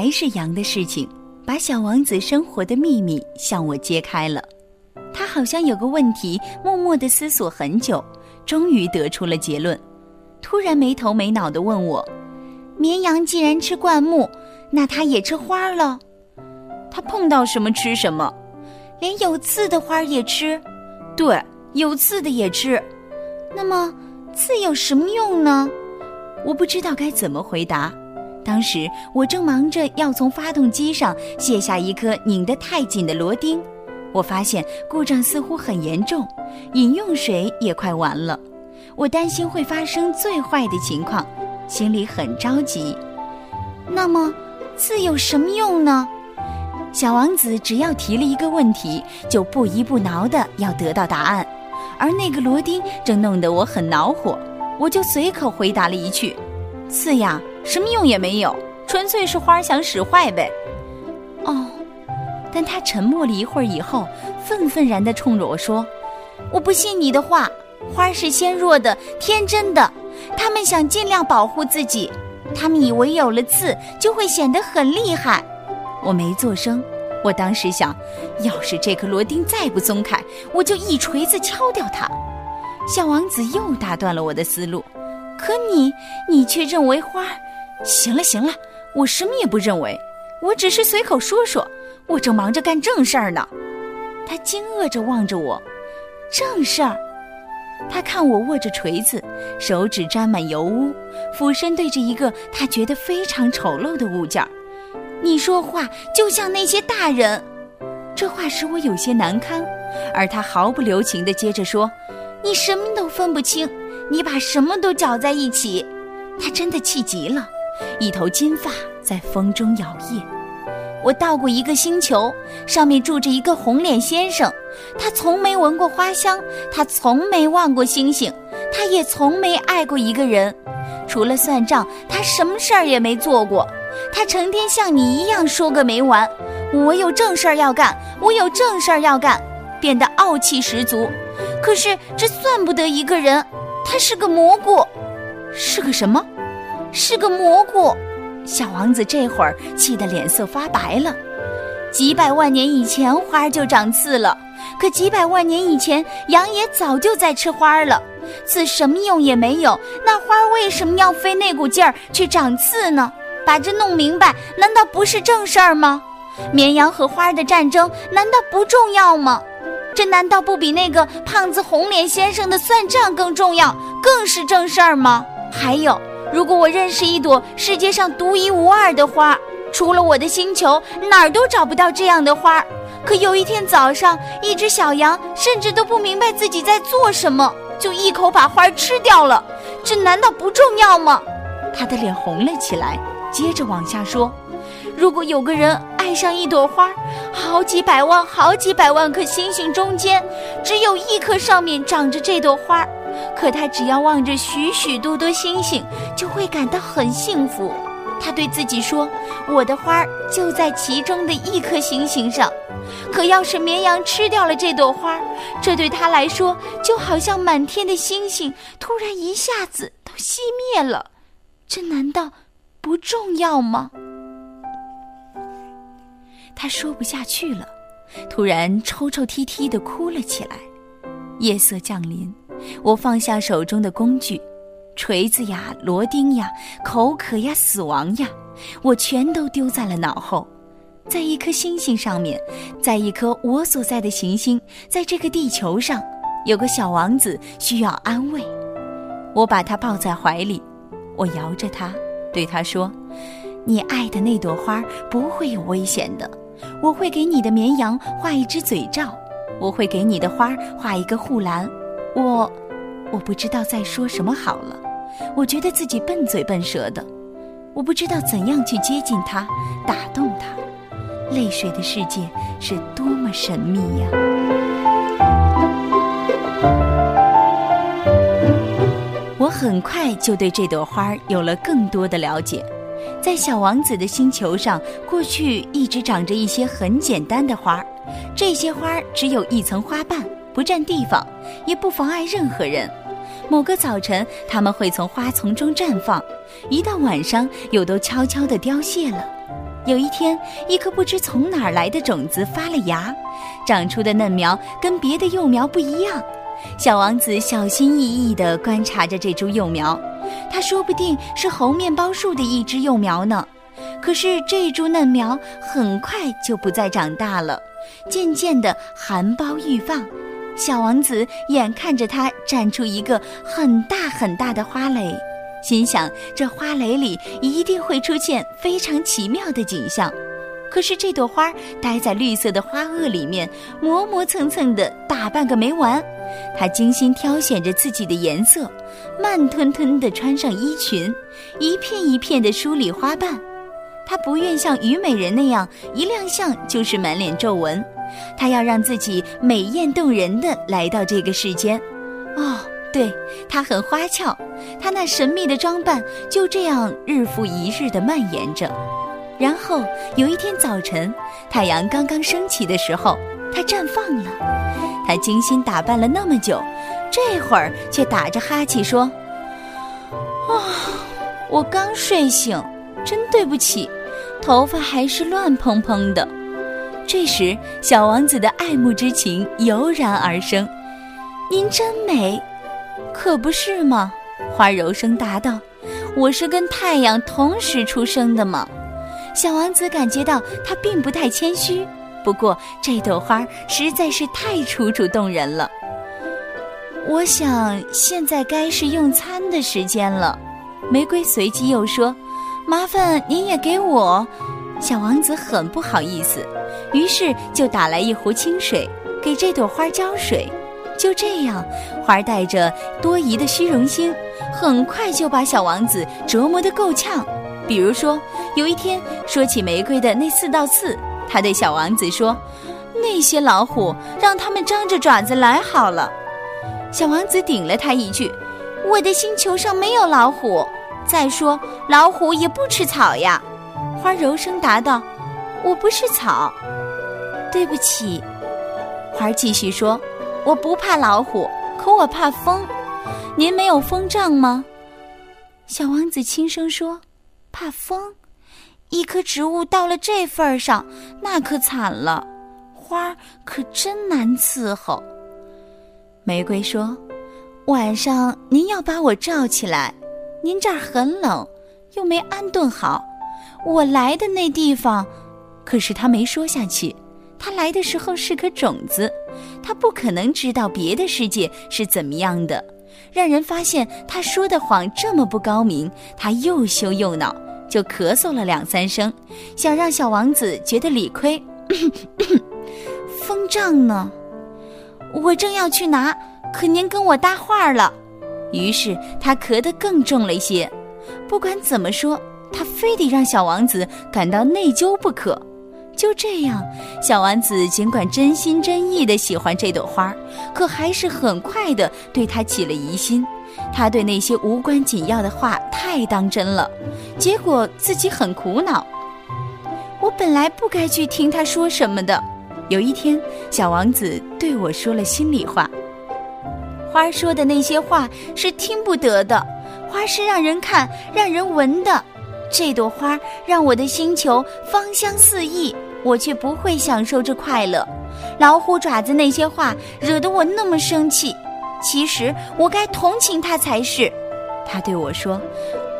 还是羊的事情，把小王子生活的秘密向我揭开了。他好像有个问题，默默地思索很久，终于得出了结论。突然没头没脑地问我：“绵羊既然吃灌木，那它也吃花儿了？它碰到什么吃什么？连有刺的花也吃？对，有刺的也吃。那么刺有什么用呢？”我不知道该怎么回答。当时我正忙着要从发动机上卸下一颗拧得太紧的螺钉。我发现故障似乎很严重，饮用水也快完了。我担心会发生最坏的情况，心里很着急。那么，刺有什么用呢？小王子只要提了一个问题，就不依不挠的要得到答案，而那个螺钉正弄得我很恼火，我就随口回答了一句：“刺呀，什么用也没有，纯粹是花想使坏呗。”哦。但他沉默了一会儿以后，愤愤然地冲着我说：“我不信你的话，花是纤弱的、天真的，他们想尽量保护自己，他们以为有了刺就会显得很厉害。”我没做声，我当时想，要是这颗螺钉再不松开，我就一锤子敲掉它。小王子又打断了我的思路：“可你，你却认为花……行了行了，我什么也不认为，我只是随口说说。”我正忙着干正事儿呢，他惊愕着望着我，正事儿。他看我握着锤子，手指沾满油污，俯身对着一个他觉得非常丑陋的物件儿。你说话就像那些大人，这话使我有些难堪。而他毫不留情地接着说：“你什么都分不清，你把什么都搅在一起。”他真的气极了，一头金发在风中摇曳。我到过一个星球，上面住着一个红脸先生，他从没闻过花香，他从没望过星星，他也从没爱过一个人，除了算账，他什么事儿也没做过。他成天像你一样说个没完，我有正事儿要干，我有正事儿要干，变得傲气十足。可是这算不得一个人，他是个蘑菇，是个什么？是个蘑菇。小王子这会儿气得脸色发白了。几百万年以前，花儿就长刺了。可几百万年以前，羊也早就在吃花儿了。刺什么用也没有，那花儿为什么要费那股劲儿去长刺呢？把这弄明白，难道不是正事儿吗？绵羊和花儿的战争难道不重要吗？这难道不比那个胖子红脸先生的算账更重要，更是正事儿吗？还有。如果我认识一朵世界上独一无二的花，除了我的星球，哪儿都找不到这样的花。可有一天早上，一只小羊甚至都不明白自己在做什么，就一口把花吃掉了。这难道不重要吗？他的脸红了起来，接着往下说：“如果有个人爱上一朵花，好几百万、好几百万颗星星中间，只有一颗上面长着这朵花。”可他只要望着许许多多星星，就会感到很幸福。他对自己说：“我的花就在其中的一颗星星上。”可要是绵羊吃掉了这朵花，这对他来说就好像满天的星星突然一下子都熄灭了。这难道不重要吗？他说不下去了，突然抽抽啼啼地哭了起来。夜色降临。我放下手中的工具，锤子呀、螺钉呀、口渴呀、死亡呀，我全都丢在了脑后。在一颗星星上面，在一颗我所在的行星，在这个地球上，有个小王子需要安慰。我把他抱在怀里，我摇着他，对他说：“你爱的那朵花不会有危险的。我会给你的绵羊画一只嘴罩，我会给你的花画一个护栏。”我，我不知道再说什么好了。我觉得自己笨嘴笨舌的，我不知道怎样去接近他，打动他。泪水的世界是多么神秘呀！我很快就对这朵花有了更多的了解。在小王子的星球上，过去一直长着一些很简单的花儿，这些花儿只有一层花瓣。不占地方，也不妨碍任何人。某个早晨，它们会从花丛中绽放；一到晚上，又都悄悄地凋谢了。有一天，一颗不知从哪儿来的种子发了芽，长出的嫩苗跟别的幼苗不一样。小王子小心翼翼地观察着这株幼苗，它说不定是猴面包树的一只幼苗呢。可是这株嫩苗很快就不再长大了，渐渐地含苞欲放。小王子眼看着它绽出一个很大很大的花蕾。心想，这花蕾里一定会出现非常奇妙的景象。可是这朵花待在绿色的花萼里面，磨磨蹭蹭的打扮个没完。他精心挑选着自己的颜色，慢吞吞地穿上衣裙，一片一片地梳理花瓣。他不愿像虞美人那样一亮相就是满脸皱纹，它要让自己美艳动人的来到这个世间。哦。对他很花俏，他那神秘的装扮就这样日复一日地蔓延着。然后有一天早晨，太阳刚刚升起的时候，它绽放了。他精心打扮了那么久，这会儿却打着哈欠说：“啊，我刚睡醒，真对不起，头发还是乱蓬蓬的。”这时，小王子的爱慕之情油然而生：“您真美。”可不是吗？花柔声答道：“我是跟太阳同时出生的嘛。”小王子感觉到他并不太谦虚，不过这朵花实在是太楚楚动人了。我想现在该是用餐的时间了。玫瑰随即又说：“麻烦您也给我。”小王子很不好意思，于是就打来一壶清水，给这朵花浇水。就这样，花带着多疑的虚荣心，很快就把小王子折磨得够呛。比如说，有一天说起玫瑰的那四道刺，他对小王子说：“那些老虎，让他们张着爪子来好了。”小王子顶了他一句：“我的星球上没有老虎。再说，老虎也不吃草呀。”花柔声答道：“我不是草。”对不起，花儿继续说。我不怕老虎，可我怕风。您没有风杖吗？小王子轻声说：“怕风。一棵植物到了这份儿上，那可惨了。花儿可真难伺候。”玫瑰说：“晚上您要把我罩起来。您这儿很冷，又没安顿好。我来的那地方……可是他没说下去。”他来的时候是颗种子，他不可能知道别的世界是怎么样的。让人发现他说的谎这么不高明，他又羞又恼，就咳嗽了两三声，想让小王子觉得理亏。风杖呢？我正要去拿，可您跟我搭话了。于是他咳得更重了些。不管怎么说，他非得让小王子感到内疚不可。就这样，小王子尽管真心真意地喜欢这朵花，可还是很快地对它起了疑心。他对那些无关紧要的话太当真了，结果自己很苦恼。我本来不该去听他说什么的。有一天，小王子对我说了心里话：花说的那些话是听不得的，花是让人看、让人闻的。这朵花让我的星球芳香四溢。我却不会享受这快乐。老虎爪子那些话惹得我那么生气。其实我该同情他才是。他对我说：“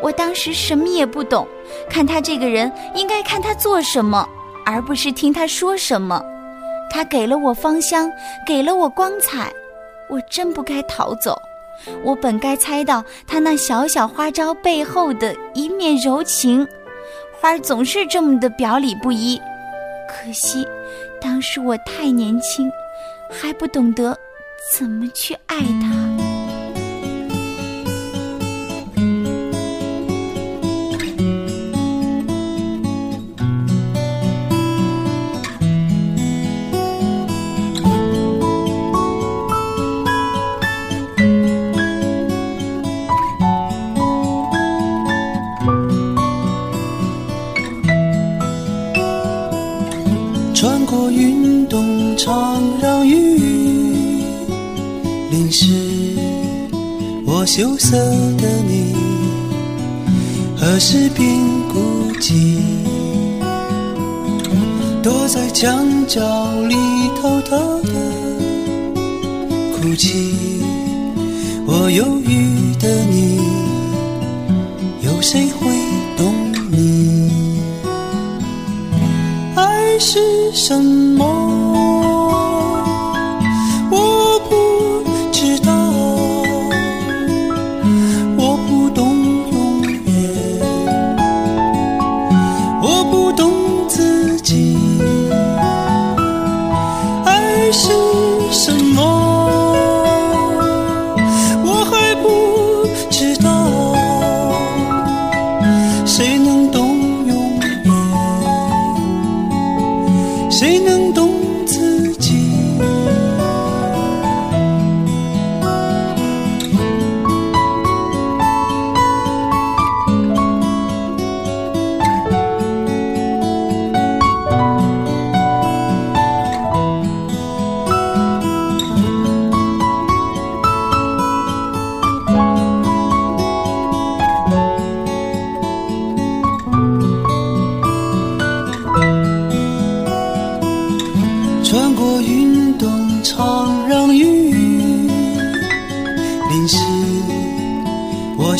我当时什么也不懂，看他这个人应该看他做什么，而不是听他说什么。他给了我芳香，给了我光彩，我真不该逃走。我本该猜到他那小小花招背后的一面柔情。花总是这么的表里不一。”可惜，当时我太年轻，还不懂得怎么去爱他。过运动场，让雨淋湿我羞涩的你，何时变孤寂？躲在墙角里偷偷的哭泣。我忧郁的你，有谁会懂你？是什么？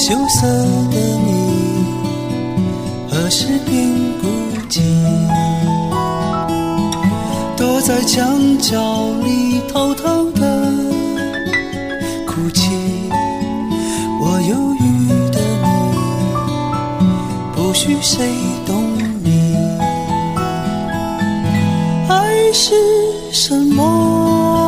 羞涩的你，何时变孤寂？躲在墙角里偷偷的哭泣，我忧郁的你，不许谁懂你。爱是什么？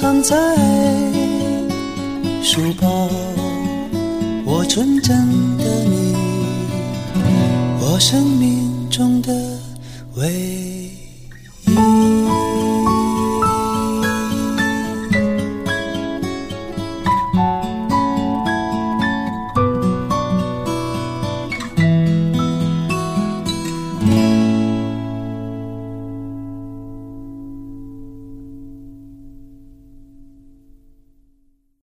藏在书包，我纯真的你，我生命中的唯一。